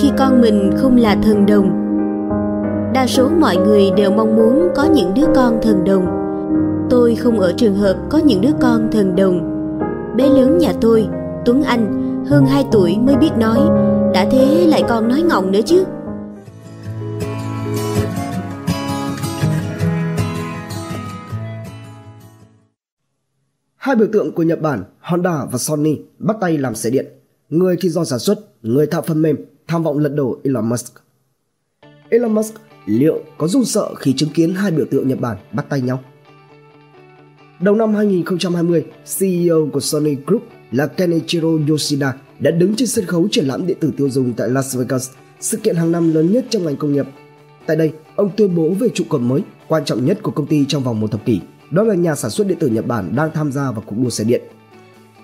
khi con mình không là thần đồng. Đa số mọi người đều mong muốn có những đứa con thần đồng. Tôi không ở trường hợp có những đứa con thần đồng. Bé lớn nhà tôi tuấn anh hơn 2 tuổi mới biết nói đã thế lại còn nói ngọng nữa chứ. Hai biểu tượng của Nhật Bản, Honda và Sony bắt tay làm xe điện. Người thì do sản xuất, người tạo phần mềm, tham vọng lật đổ Elon Musk. Elon Musk liệu có run sợ khi chứng kiến hai biểu tượng Nhật Bản bắt tay nhau? Đầu năm 2020, CEO của Sony Group là Kenichiro Yoshida đã đứng trên sân khấu triển lãm điện tử tiêu dùng tại Las Vegas, sự kiện hàng năm lớn nhất trong ngành công nghiệp. Tại đây, ông tuyên bố về trụ cột mới, quan trọng nhất của công ty trong vòng một thập kỷ, đó là nhà sản xuất điện tử Nhật Bản đang tham gia vào cuộc đua xe điện.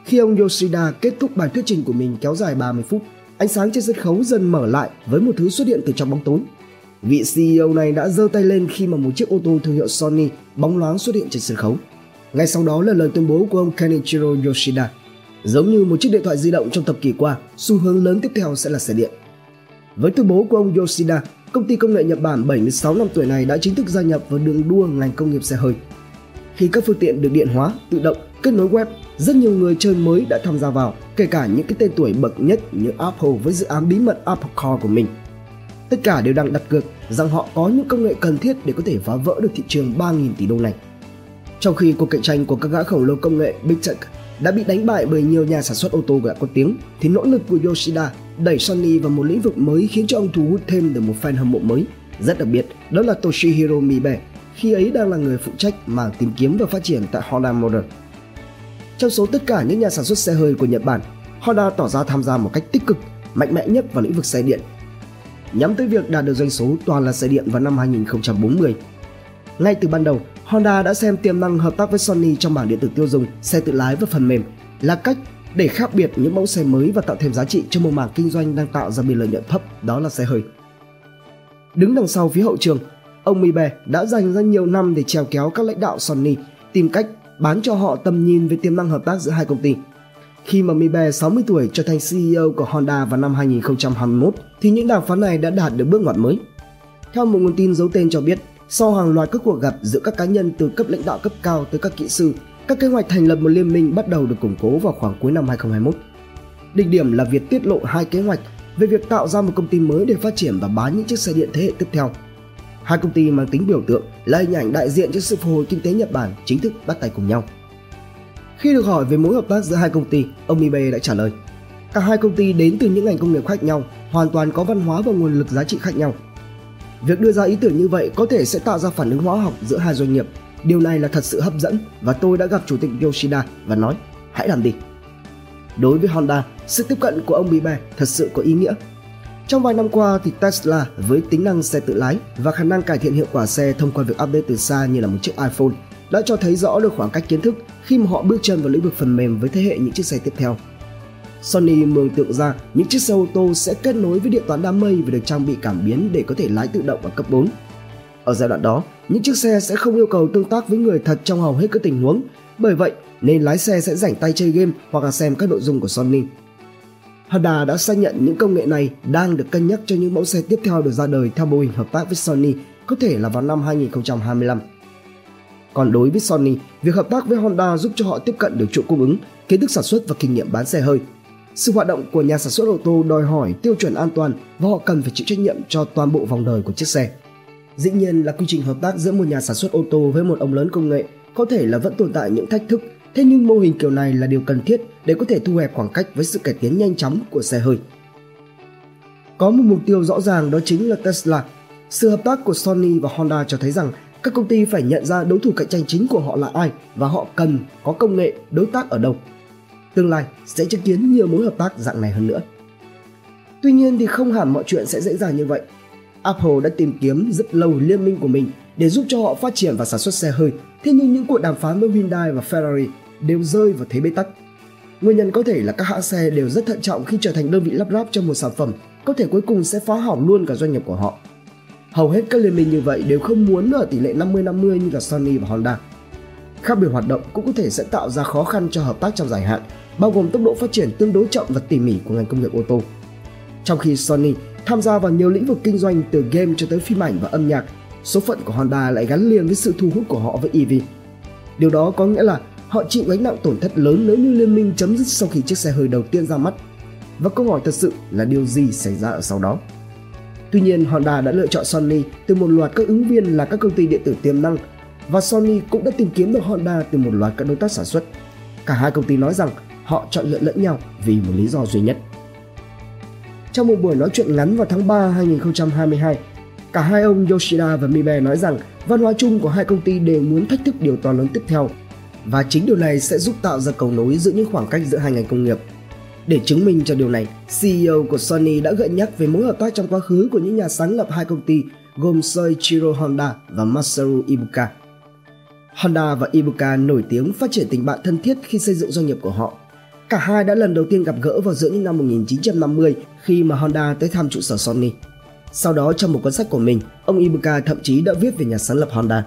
Khi ông Yoshida kết thúc bài thuyết trình của mình kéo dài 30 phút, ánh sáng trên sân khấu dần mở lại với một thứ xuất hiện từ trong bóng tối. Vị CEO này đã giơ tay lên khi mà một chiếc ô tô thương hiệu Sony bóng loáng xuất hiện trên sân khấu. Ngay sau đó là lời tuyên bố của ông Kenichiro Yoshida. Giống như một chiếc điện thoại di động trong thập kỷ qua, xu hướng lớn tiếp theo sẽ là xe điện. Với tuyên bố của ông Yoshida, công ty công nghệ Nhật Bản 76 năm tuổi này đã chính thức gia nhập vào đường đua ngành công nghiệp xe hơi. Khi các phương tiện được điện hóa, tự động, kết nối web, rất nhiều người chơi mới đã tham gia vào, kể cả những cái tên tuổi bậc nhất như Apple với dự án bí mật Apple Car của mình. Tất cả đều đang đặt cược rằng họ có những công nghệ cần thiết để có thể phá vỡ được thị trường 3.000 tỷ đô này. Trong khi cuộc cạnh tranh của các gã khổng lồ công nghệ Big Tech đã bị đánh bại bởi nhiều nhà sản xuất ô tô đã có tiếng, thì nỗ lực của Yoshida đẩy Sony vào một lĩnh vực mới khiến cho ông thu hút thêm được một fan hâm mộ mới. Rất đặc biệt, đó là Toshihiro Mibe, khi ấy đang là người phụ trách mảng tìm kiếm và phát triển tại Honda Motor. Trong số tất cả những nhà sản xuất xe hơi của Nhật Bản, Honda tỏ ra tham gia một cách tích cực, mạnh mẽ nhất vào lĩnh vực xe điện. Nhắm tới việc đạt được doanh số toàn là xe điện vào năm 2040. Ngay từ ban đầu, Honda đã xem tiềm năng hợp tác với Sony trong mảng điện tử tiêu dùng, xe tự lái và phần mềm là cách để khác biệt những mẫu xe mới và tạo thêm giá trị cho một mảng kinh doanh đang tạo ra biên lợi nhuận thấp, đó là xe hơi. Đứng đằng sau phía hậu trường, ông Mibe đã dành ra nhiều năm để trèo kéo các lãnh đạo Sony tìm cách bán cho họ tầm nhìn về tiềm năng hợp tác giữa hai công ty. Khi mà Mibe 60 tuổi trở thành CEO của Honda vào năm 2021 thì những đàm phán này đã đạt được bước ngoặt mới. Theo một nguồn tin giấu tên cho biết, sau hàng loạt các cuộc gặp giữa các cá nhân từ cấp lãnh đạo cấp cao tới các kỹ sư, các kế hoạch thành lập một liên minh bắt đầu được củng cố vào khoảng cuối năm 2021. Đỉnh điểm là việc tiết lộ hai kế hoạch về việc tạo ra một công ty mới để phát triển và bán những chiếc xe điện thế hệ tiếp theo. Hai công ty mang tính biểu tượng là hình ảnh đại diện cho sự phục hồi kinh tế Nhật Bản chính thức bắt tay cùng nhau. Khi được hỏi về mối hợp tác giữa hai công ty, ông Ibe đã trả lời: Cả hai công ty đến từ những ngành công nghiệp khác nhau, hoàn toàn có văn hóa và nguồn lực giá trị khác nhau. Việc đưa ra ý tưởng như vậy có thể sẽ tạo ra phản ứng hóa học giữa hai doanh nghiệp. Điều này là thật sự hấp dẫn và tôi đã gặp chủ tịch Yoshida và nói hãy làm đi. Đối với Honda, sự tiếp cận của ông Bibe thật sự có ý nghĩa. Trong vài năm qua thì Tesla với tính năng xe tự lái và khả năng cải thiện hiệu quả xe thông qua việc update từ xa như là một chiếc iPhone đã cho thấy rõ được khoảng cách kiến thức khi mà họ bước chân vào lĩnh vực phần mềm với thế hệ những chiếc xe tiếp theo. Sony mường tượng ra những chiếc xe ô tô sẽ kết nối với điện toán đám mây và được trang bị cảm biến để có thể lái tự động ở cấp 4. Ở giai đoạn đó, những chiếc xe sẽ không yêu cầu tương tác với người thật trong hầu hết các tình huống, bởi vậy nên lái xe sẽ rảnh tay chơi game hoặc là xem các nội dung của Sony. Honda đã xác nhận những công nghệ này đang được cân nhắc cho những mẫu xe tiếp theo được ra đời theo mô hình hợp tác với Sony, có thể là vào năm 2025. Còn đối với Sony, việc hợp tác với Honda giúp cho họ tiếp cận được chuỗi cung ứng, kiến thức sản xuất và kinh nghiệm bán xe hơi. Sự hoạt động của nhà sản xuất ô tô đòi hỏi tiêu chuẩn an toàn và họ cần phải chịu trách nhiệm cho toàn bộ vòng đời của chiếc xe. Dĩ nhiên là quy trình hợp tác giữa một nhà sản xuất ô tô với một ông lớn công nghệ có thể là vẫn tồn tại những thách thức, thế nhưng mô hình kiểu này là điều cần thiết để có thể thu hẹp khoảng cách với sự cải tiến nhanh chóng của xe hơi. Có một mục tiêu rõ ràng đó chính là Tesla. Sự hợp tác của Sony và Honda cho thấy rằng các công ty phải nhận ra đối thủ cạnh tranh chính của họ là ai và họ cần có công nghệ đối tác ở đâu. Tương lai sẽ chứng kiến nhiều mối hợp tác dạng này hơn nữa. Tuy nhiên thì không hẳn mọi chuyện sẽ dễ dàng như vậy. Apple đã tìm kiếm rất lâu liên minh của mình để giúp cho họ phát triển và sản xuất xe hơi, thế nhưng những cuộc đàm phán với Hyundai và Ferrari đều rơi vào thế bế tắc. Nguyên nhân có thể là các hãng xe đều rất thận trọng khi trở thành đơn vị lắp ráp cho một sản phẩm, có thể cuối cùng sẽ phá hỏng luôn cả doanh nghiệp của họ. Hầu hết các liên minh như vậy đều không muốn ở tỷ lệ 50-50 như là Sony và Honda. Khác biệt hoạt động cũng có thể sẽ tạo ra khó khăn cho hợp tác trong dài hạn, bao gồm tốc độ phát triển tương đối chậm và tỉ mỉ của ngành công nghiệp ô tô. Trong khi Sony tham gia vào nhiều lĩnh vực kinh doanh từ game cho tới phim ảnh và âm nhạc, số phận của Honda lại gắn liền với sự thu hút của họ với EV. Điều đó có nghĩa là họ chịu gánh nặng tổn thất lớn nếu như liên minh chấm dứt sau khi chiếc xe hơi đầu tiên ra mắt. Và câu hỏi thật sự là điều gì xảy ra ở sau đó? Tuy nhiên, Honda đã lựa chọn Sony từ một loạt các ứng viên là các công ty điện tử tiềm năng và Sony cũng đã tìm kiếm được Honda từ một loạt các đối tác sản xuất. Cả hai công ty nói rằng họ chọn lựa lẫn nhau vì một lý do duy nhất. Trong một buổi nói chuyện ngắn vào tháng 3 2022, cả hai ông Yoshida và Mibe nói rằng văn hóa chung của hai công ty đều muốn thách thức điều to lớn tiếp theo và chính điều này sẽ giúp tạo ra cầu nối giữa những khoảng cách giữa hai ngành công nghiệp. Để chứng minh cho điều này, CEO của Sony đã gợi nhắc về mối hợp tác trong quá khứ của những nhà sáng lập hai công ty gồm Soichiro Honda và Masaru Ibuka. Honda và Ibuka nổi tiếng phát triển tình bạn thân thiết khi xây dựng doanh nghiệp của họ. Cả hai đã lần đầu tiên gặp gỡ vào giữa những năm 1950 khi mà Honda tới thăm trụ sở Sony. Sau đó trong một cuốn sách của mình, ông Ibuka thậm chí đã viết về nhà sáng lập Honda.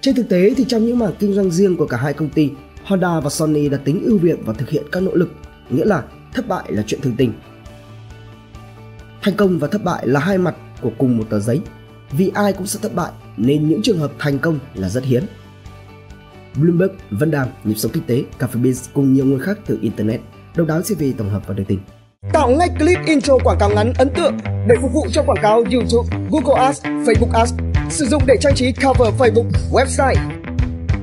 Trên thực tế thì trong những mảng kinh doanh riêng của cả hai công ty, Honda và Sony đã tính ưu việt và thực hiện các nỗ lực, nghĩa là thất bại là chuyện thường tình. Thành công và thất bại là hai mặt của cùng một tờ giấy. Vì ai cũng sẽ thất bại nên những trường hợp thành công là rất hiếm. Bloomberg, Vân Đàm, Nhịp sống kinh tế, Cafe Biz cùng nhiều nguồn khác từ Internet. Độc đáo CV tổng hợp và đưa tin. Tạo ngay clip intro quảng cáo ngắn ấn tượng để phục vụ cho quảng cáo YouTube, Google Ads, Facebook Ads. Sử dụng để trang trí cover Facebook, website,